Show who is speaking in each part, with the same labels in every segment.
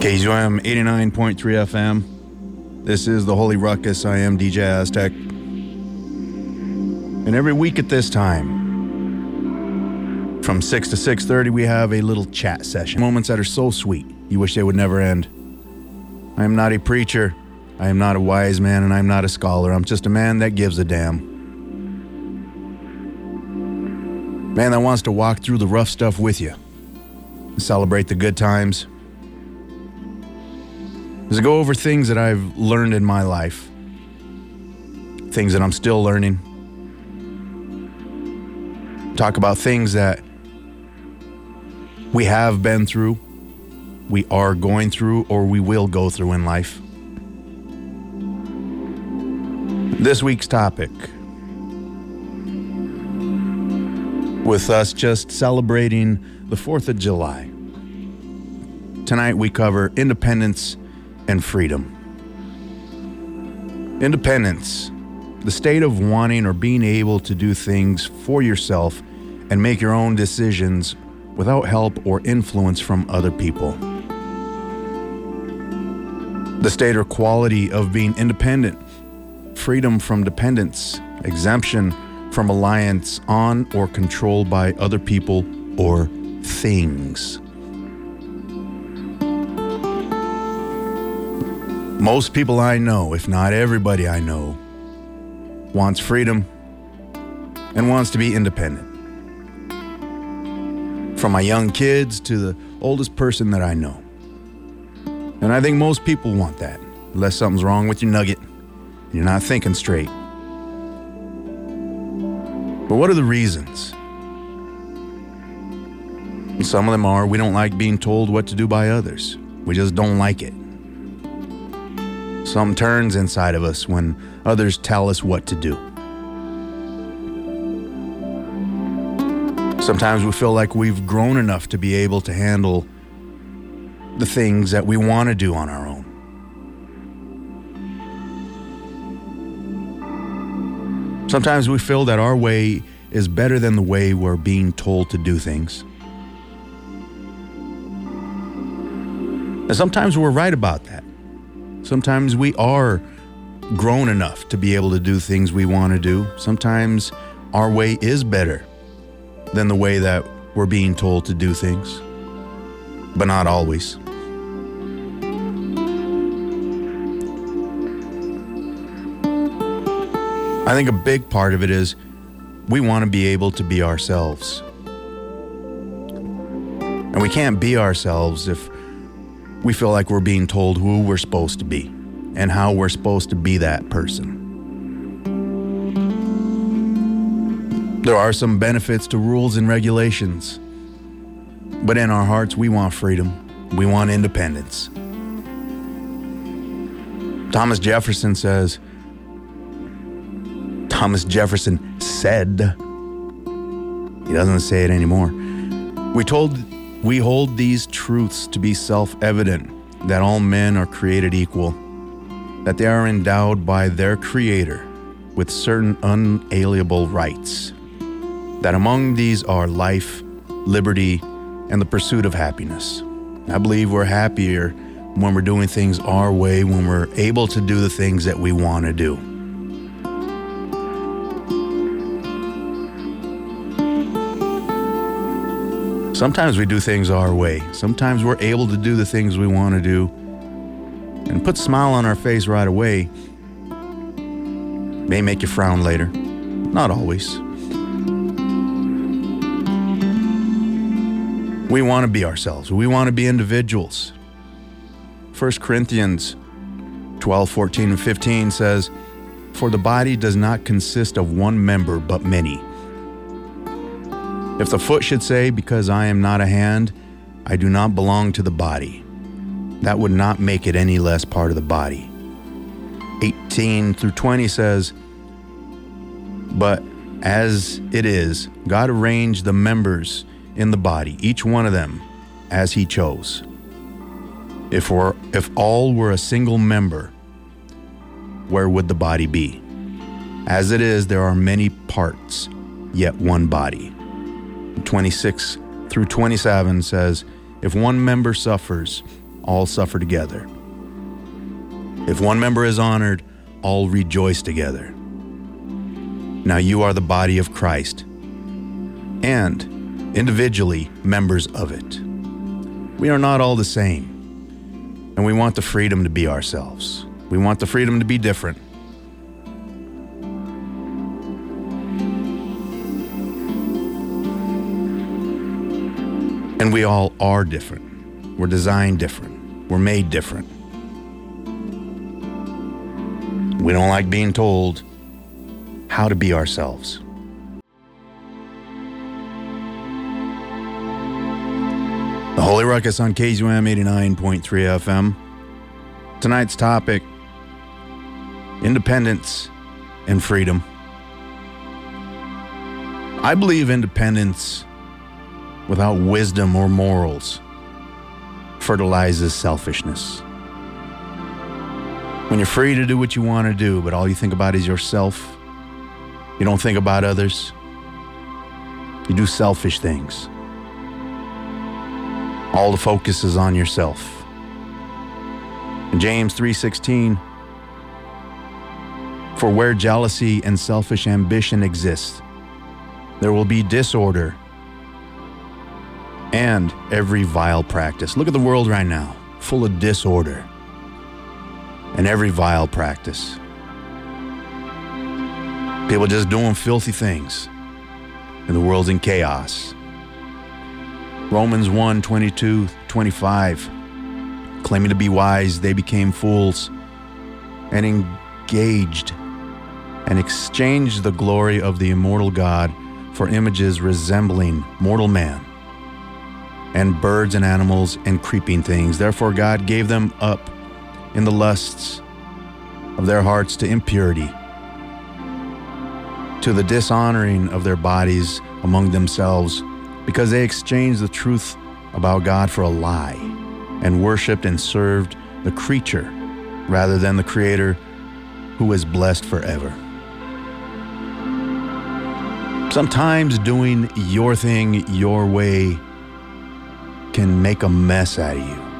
Speaker 1: KZUM 89.3 FM. This is the Holy Ruckus. I am DJ Aztec. And every week at this time, from 6 to 6.30, we have a little chat session. Moments that are so sweet, you wish they would never end. I am not a preacher. I am not a wise man, and I'm not a scholar. I'm just a man that gives a damn. Man that wants to walk through the rough stuff with you. Celebrate the good times is to go over things that I've learned in my life, things that I'm still learning. Talk about things that we have been through, we are going through, or we will go through in life. This week's topic with us just celebrating the 4th of July. Tonight we cover independence and freedom. Independence, the state of wanting or being able to do things for yourself and make your own decisions without help or influence from other people. The state or quality of being independent, freedom from dependence, exemption from reliance on or control by other people or things. Most people I know, if not everybody I know, wants freedom and wants to be independent. From my young kids to the oldest person that I know. And I think most people want that, unless something's wrong with your nugget. You're not thinking straight. But what are the reasons? some of them are we don't like being told what to do by others. We just don't like it. Some turns inside of us when others tell us what to do. Sometimes we feel like we've grown enough to be able to handle the things that we want to do on our own. Sometimes we feel that our way is better than the way we're being told to do things. And sometimes we're right about that. Sometimes we are grown enough to be able to do things we want to do. Sometimes our way is better than the way that we're being told to do things, but not always. I think a big part of it is we want to be able to be ourselves. And we can't be ourselves if we feel like we're being told who we're supposed to be and how we're supposed to be that person. There are some benefits to rules and regulations, but in our hearts, we want freedom. We want independence. Thomas Jefferson says, Thomas Jefferson said, he doesn't say it anymore. We told we hold these truths to be self evident that all men are created equal, that they are endowed by their Creator with certain unalienable rights, that among these are life, liberty, and the pursuit of happiness. I believe we're happier when we're doing things our way, when we're able to do the things that we want to do. Sometimes we do things our way. Sometimes we're able to do the things we want to do and put a smile on our face right away. May make you frown later. Not always. We want to be ourselves. We want to be individuals. 1 Corinthians 12, 14, and 15 says, For the body does not consist of one member, but many. If the foot should say, Because I am not a hand, I do not belong to the body, that would not make it any less part of the body. 18 through 20 says, But as it is, God arranged the members in the body, each one of them, as He chose. If, we're, if all were a single member, where would the body be? As it is, there are many parts, yet one body. 26 through 27 says, If one member suffers, all suffer together. If one member is honored, all rejoice together. Now you are the body of Christ and individually members of it. We are not all the same, and we want the freedom to be ourselves. We want the freedom to be different. And we all are different. We're designed different. We're made different. We don't like being told how to be ourselves. The Holy Ruckus on KZUM 89.3 FM. Tonight's topic independence and freedom. I believe independence without wisdom or morals fertilizes selfishness. When you're free to do what you want to do, but all you think about is yourself, you don't think about others, you do selfish things. All the focus is on yourself. In James 3:16 For where jealousy and selfish ambition exist, there will be disorder and every vile practice. Look at the world right now, full of disorder and every vile practice. People just doing filthy things, and the world's in chaos. Romans 1 22, 25. Claiming to be wise, they became fools and engaged and exchanged the glory of the immortal God for images resembling mortal man and birds and animals and creeping things. Therefore, God gave them up in the lusts of their hearts to impurity, to the dishonoring of their bodies among themselves, because they exchanged the truth about God for a lie and worshiped and served the creature rather than the Creator who is blessed forever. Sometimes doing your thing your way can make a mess out of you.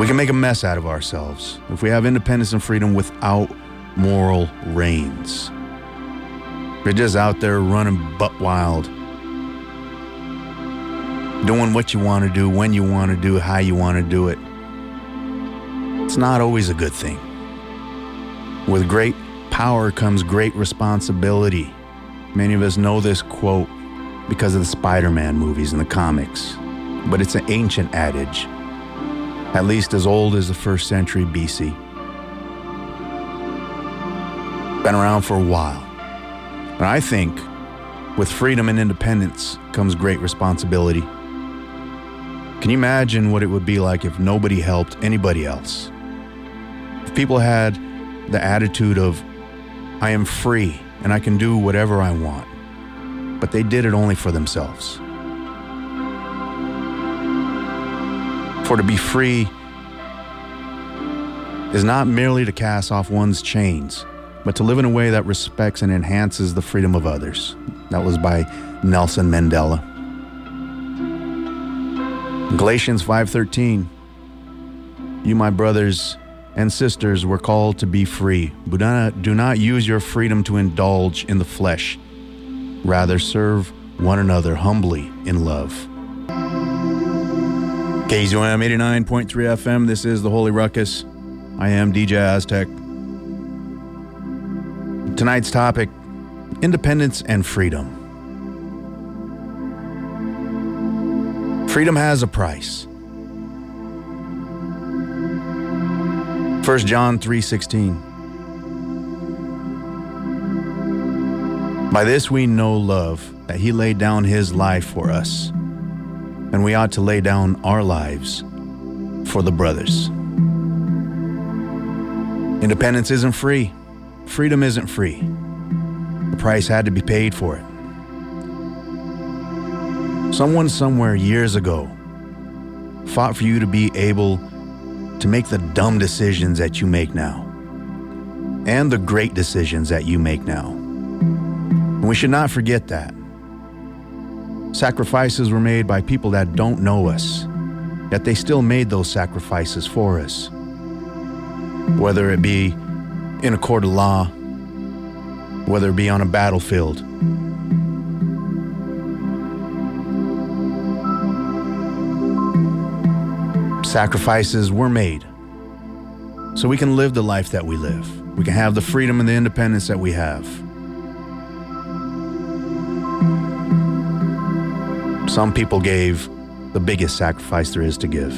Speaker 1: We can make a mess out of ourselves if we have independence and freedom without moral reins. We're just out there running butt wild, doing what you want to do, when you want to do, how you want to do it. It's not always a good thing. With great power comes great responsibility. Many of us know this quote because of the Spider Man movies and the comics, but it's an ancient adage, at least as old as the first century BC. Been around for a while. And I think with freedom and independence comes great responsibility. Can you imagine what it would be like if nobody helped anybody else? If people had the attitude of, I am free and I can do whatever I want but they did it only for themselves. For to be free is not merely to cast off one's chains, but to live in a way that respects and enhances the freedom of others. That was by Nelson Mandela. Galatians 5:13 You my brothers and sisters were called to be free, but do not use your freedom to indulge in the flesh Rather, serve one another humbly in love. KZUM 89.3 FM, this is the Holy Ruckus. I am DJ Aztec. Tonight's topic independence and freedom. Freedom has a price. 1 John 3:16 By this we know love, that he laid down his life for us, and we ought to lay down our lives for the brothers. Independence isn't free, freedom isn't free. The price had to be paid for it. Someone somewhere years ago fought for you to be able to make the dumb decisions that you make now and the great decisions that you make now. And we should not forget that. Sacrifices were made by people that don't know us, yet they still made those sacrifices for us. Whether it be in a court of law, whether it be on a battlefield. Sacrifices were made so we can live the life that we live. We can have the freedom and the independence that we have. Some people gave the biggest sacrifice there is to give.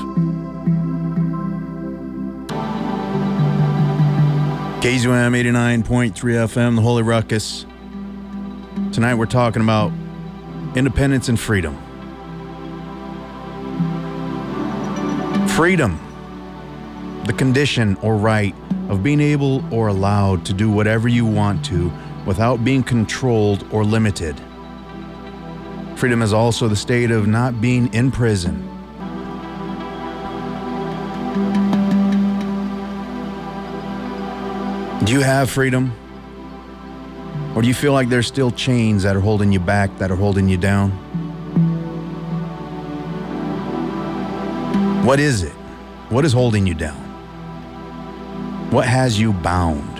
Speaker 1: KZUM 89.3 FM, the Holy Ruckus. Tonight we're talking about independence and freedom. Freedom, the condition or right of being able or allowed to do whatever you want to without being controlled or limited. Freedom is also the state of not being in prison. Do you have freedom? Or do you feel like there's still chains that are holding you back, that are holding you down? What is it? What is holding you down? What has you bound?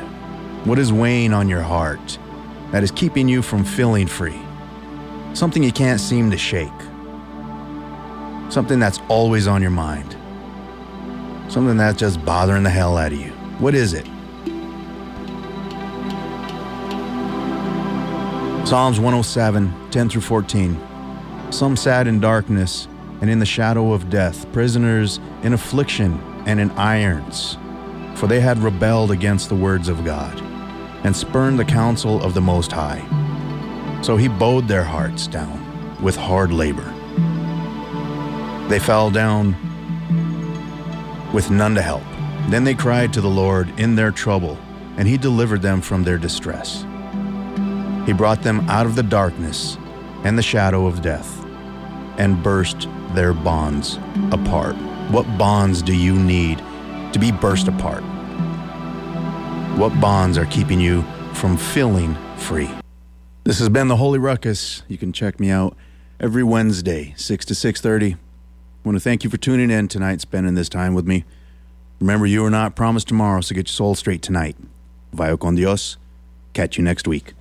Speaker 1: What is weighing on your heart that is keeping you from feeling free? Something you can't seem to shake. Something that's always on your mind. Something that's just bothering the hell out of you. What is it? Psalms 107, 10 through 14. Some sat in darkness and in the shadow of death, prisoners in affliction and in irons, for they had rebelled against the words of God and spurned the counsel of the Most High. So he bowed their hearts down with hard labor. They fell down with none to help. Then they cried to the Lord in their trouble, and he delivered them from their distress. He brought them out of the darkness and the shadow of death and burst their bonds apart. What bonds do you need to be burst apart? What bonds are keeping you from feeling free? This has been the Holy Ruckus. You can check me out every Wednesday, 6 to 6:30. I want to thank you for tuning in tonight, spending this time with me. Remember, you are not promised tomorrow, so get your soul straight tonight. Vaya con Dios. Catch you next week.